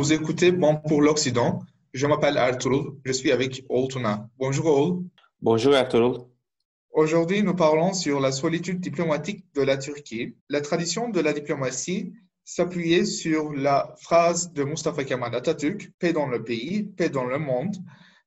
Vous écoutez Bon pour l'Occident. Je m'appelle Arthur. Je suis avec Oltuna. Bonjour Ol. Bonjour Arthur. Aujourd'hui, nous parlons sur la solitude diplomatique de la Turquie. La tradition de la diplomatie s'appuyait sur la phrase de Mustafa Kemal Atatürk, paix dans le pays, paix dans le monde.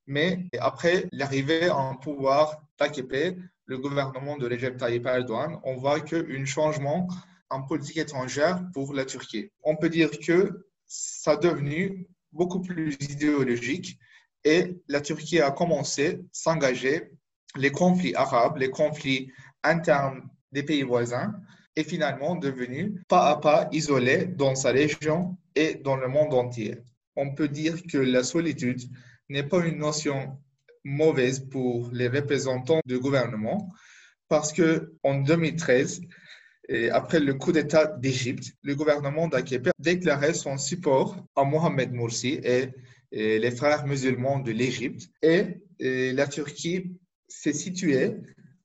Mais après l'arrivée en pouvoir d'AKP, le gouvernement de Recep Tayyip Erdogan, on voit qu'un changement en politique étrangère pour la Turquie. On peut dire que ça a devenu beaucoup plus idéologique et la Turquie a commencé à s'engager les conflits arabes, les conflits internes des pays voisins, est finalement devenu pas à pas isolé dans sa région et dans le monde entier. On peut dire que la solitude n'est pas une notion mauvaise pour les représentants du gouvernement parce que en 2013, après le coup d'État d'Égypte, le gouvernement d'Akepe déclarait son support à Mohamed Morsi et, les frères musulmans de l'Égypte. Et, et la Turquie s'est située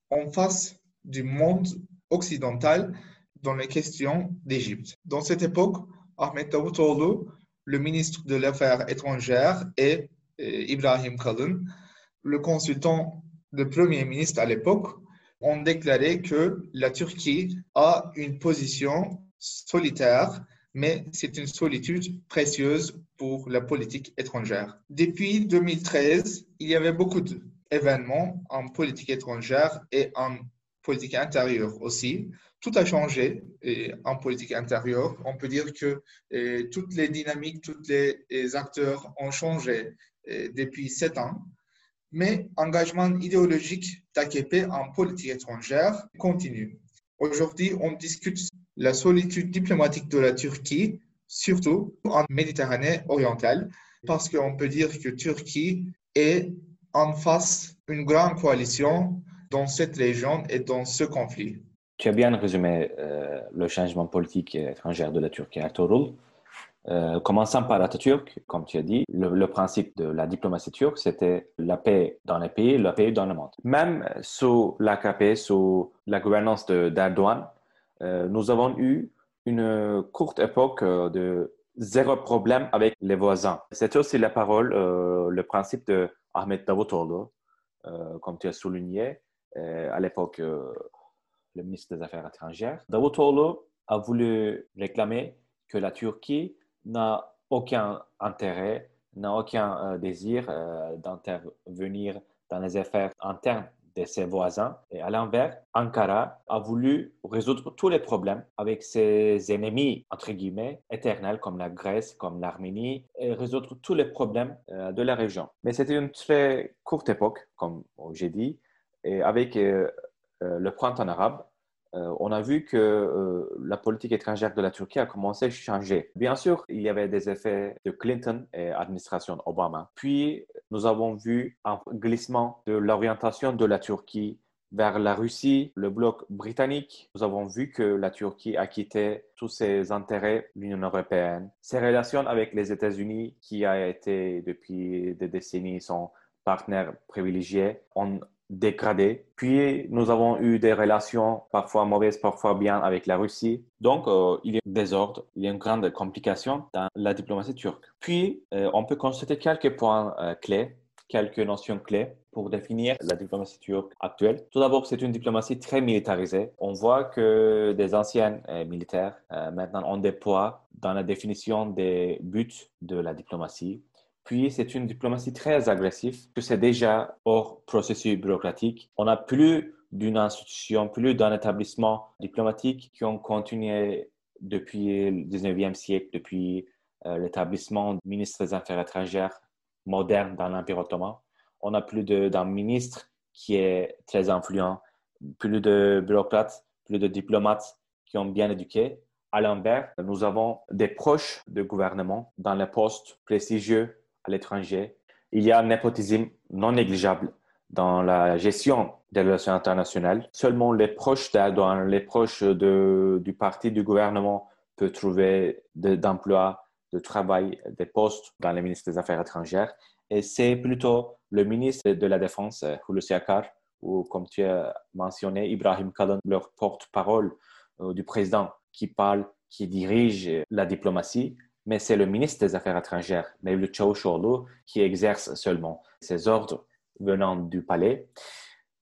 en face du monde occidental dans les questions d'Égypte. Dans cette époque, Ahmet Davutoğlu, le ministre de l'Affaires étrangères, et, et Ibrahim Kalın, le consultant de Premier ministre à l'époque, ont déclaré que la Turquie a une position solitaire, mais c'est une solitude précieuse pour la politique étrangère. Depuis 2013, il y avait beaucoup d'événements en politique étrangère et en politique intérieure aussi. Tout a changé en politique intérieure. On peut dire que toutes les dynamiques, tous les acteurs ont changé depuis sept ans mais engagement idéologique d'AKP en politique étrangère continue. Aujourd'hui, on discute la solitude diplomatique de la Turquie, surtout en Méditerranée orientale, parce qu'on peut dire que Turquie est en face d'une grande coalition dans cette région et dans ce conflit. Tu as bien résumé euh, le changement politique étranger de la Turquie à. Euh, commençant par Atatürk, comme tu as dit, le, principe de la diplomatie turque, c'était la paix dans les pays, la paix dans le monde. Même sous l'AKP, sous la gouvernance d'Erdogan, euh, nous avons eu une courte époque euh, de zéro problème avec les voisins. C'était aussi la parole, le principe de Ahmet Davutoğlu, comme tu as souligné, à l'époque le ministre des Affaires étrangères. Davutoğlu a voulu réclamer que la Turquie n'a aucun intérêt, n'a aucun euh, désir euh, d'intervenir dans les affaires internes de ses voisins. Et à l'inverse, Ankara a voulu résoudre tous les problèmes avec ses ennemis, entre guillemets, éternels, comme la Grèce, comme l'Arménie, et résoudre tous les problèmes euh, de la région. Mais c'était une très courte époque, comme j'ai dit, et avec le printemps arabe, euh, on a vu que euh, la politique étrangère de la Turquie a commencé à changer. Bien sûr, il y avait des effets de Clinton et administration Obama. Puis, nous avons vu un glissement de l'orientation de la Turquie vers la Russie, le bloc britannique. Nous avons vu que la Turquie a quitté tous ses intérêts, l'Union européenne. Ses relations avec les États-Unis, qui a été depuis des décennies son partenaire privilégié, ont dégradé. Puis nous avons eu des relations parfois mauvaises, parfois bien avec la Russie. Donc euh, il y a un désordre, il y a une grande complication dans la diplomatie turque. Puis euh, on peut constater quelques points euh, clés, quelques notions clés pour définir la diplomatie turque actuelle. Tout d'abord, c'est une diplomatie très militarisée. On voit que des anciens militaires maintenant ont des poids dans la définition des buts de la diplomatie. Puis, c'est une diplomatie très agressive, que c'est déjà hors processus bureaucratique. On n'a plus d'une institution, plus d'un établissement diplomatique qui ont continué depuis le 19e siècle, depuis euh, l'établissement du ministre des Affaires étrangères moderne dans l'Empire ottoman. On n'a plus d'un ministre qui est très influent, plus de bureaucrates, plus de diplomates qui ont bien éduqué. À l'inverse, nous avons des proches du gouvernement dans les postes prestigieux l'étranger. Il y a un népotisme non négligeable dans la gestion des relations internationales. Seulement les proches d'Erdogan, les proches de, du parti du gouvernement peuvent trouver d'emplois, de, travail, des postes dans les ministres des Affaires étrangères. Et c'est plutôt le ministre de la Défense, Hulusi Akar, ou comme tu as mentionné, Ibrahim Kalın, leur porte-parole euh, du président, qui parle, qui dirige la diplomatie mais c'est le ministre des Affaires étrangères, Mevlut Çavuşoğlu, qui exerce seulement ces ordres venant du palais.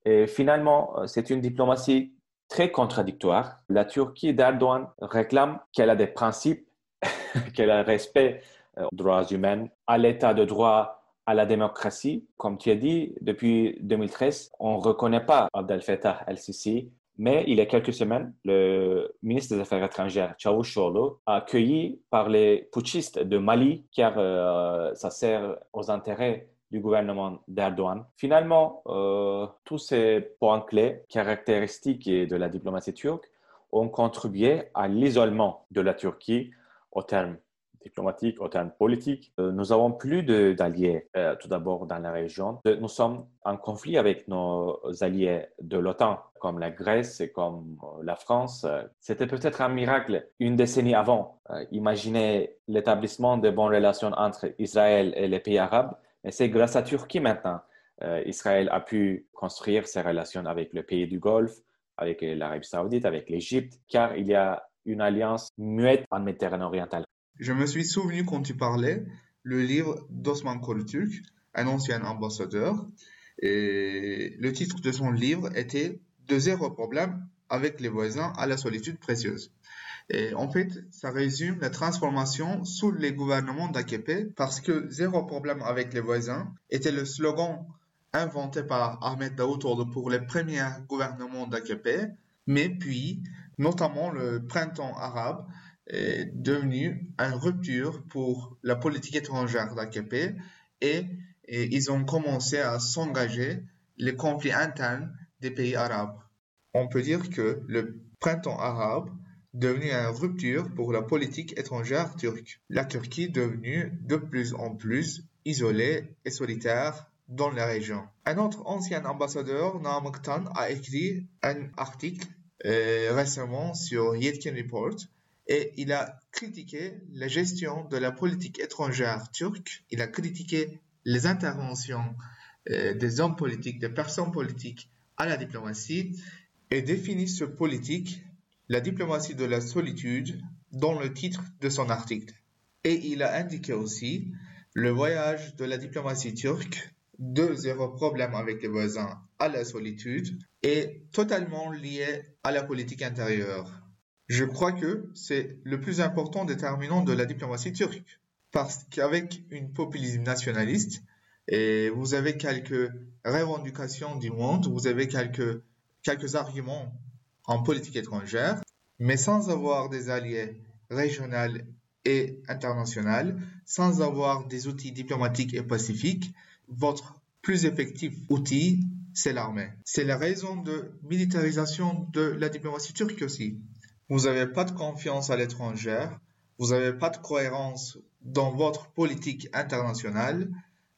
Et finalement, c'est une diplomatie très contradictoire. La Turquie d'Erdogan réclame qu'elle a des principes, qu'elle a respect aux droits humains, à l'état de droit, à la démocratie. Comme tu as dit, depuis 2013, on ne reconnaît pas Abdel Fattah el-Sisi, mais il y a quelques semaines, le ministre des Affaires étrangères, Çavuşoğlu, a accueilli par les putschistes de Mali, car euh, ça sert aux intérêts du gouvernement d'Erdogan. Finalement, euh, tous ces points clés, caractéristiques de la diplomatie turque, ont contribué à l'isolement de la Turquie au terme diplomatique, au terme politique. Euh, nous avons plus d'alliés, euh, tout d'abord dans la région. Nous sommes en conflit avec nos alliés de l'OTAN, comme la Grèce et comme la France. C'était peut-être un miracle une décennie avant. imaginez l'établissment de bonnes relations entre Israël et les pays arabes et c'est grâce à Turquie maintenant. Euh, Israël a pu construire ses relations avec le pays du Golfe, avec l'Arabie saoudite, avec l'Égypte, car il y a une alliance muette en Méditerranée orientale. Je me suis souvenu quand tu parlais le livre d'Osman Kolturk, un ancien ambassadeur, et le titre de son livre était De zéro problème avec les voisins à la solitude précieuse. Et en fait, ça résume la transformation sous les gouvernements d'AKP parce que zéro problème avec les voisins était le slogan inventé par Ahmed Daoud pour les premiers gouvernements d'AKP, mais puis, notamment le printemps arabe, est devenu une rupture pour la politique étrangère d'AKP et, ils ont commencé à s'engager les conflits internes des pays arabes. On peut dire que le printemps arabe devenu une rupture pour la politique étrangère turque. La Turquie devenue de plus en plus isolée et solitaire dans la région. Un autre ancien ambassadeur, Tan, a écrit un article euh, récemment sur Yetkin Report et il a critiqué la gestion de la politique étrangère turque. Il a critiqué les interventions euh, des hommes politiques, des personnes politiques à la diplomatie et définit ce politique la diplomatie de la solitude dans le titre de son article. Et il a indiqué aussi le voyage de la diplomatie turque de zéro problème avec les voisins à la solitude est totalement lié à la politique intérieure. Je crois que c'est le plus important déterminant de la diplomatie turque. Parce qu'avec une populisme nationaliste, et vous avez quelques revendications du monde, vous avez quelques, quelques arguments en politique étrangère, mais sans avoir des alliés régionaux et internationaux, sans avoir des outils diplomatiques et pacifiques, votre plus effectif outil, c'est l'armée. C'est la raison de militarisation de la diplomatie turque aussi. Vous n'avez pas de confiance à l'étranger, vous n'avez pas de cohérence dans votre politique internationale,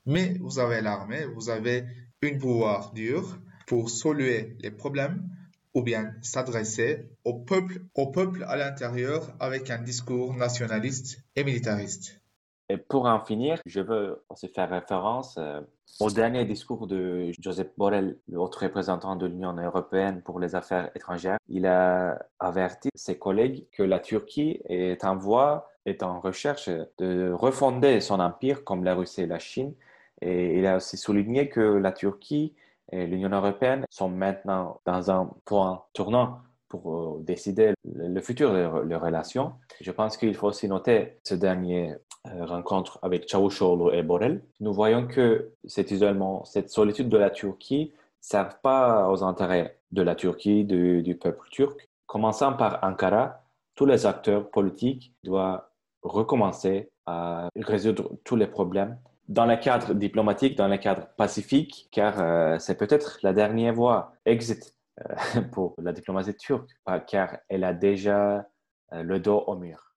mais vous avez l'armée, vous avez une pouvoir dur pour soulever les problèmes ou bien s'adresser au peuple, au peuple à l'intérieur avec un discours nationaliste et militariste. Et pour en finir, je veux aussi faire référence euh, au dernier discours de Joseph Borrell, le haut représentant de l'Union européenne pour les affaires étrangères. Il a averti ses collègues que la Turquie est en voie, est en recherche de refonder son empire comme la Russie et la Chine. Et il a aussi souligné que la Turquie et l'Union européenne sont maintenant dans un point tournant pour euh, décider le futur de leurs relations. Je pense qu'il faut aussi noter ce dernier euh, rencontre avec Çavuşoğlu et Borrell. Nous voyons que cet isolement, cette solitude de la Turquie ne servent pas aux intérêts de la Turquie, du, peuple turc. Commençant par Ankara, tous les acteurs politiques doivent recommencer à résoudre tous les problèmes dans le cadre diplomatique, dans le cadre pacifique, car euh, c'est peut-être la dernière voie exit pour la diplomatie turque, car elle a déjà euh, le dos au mur.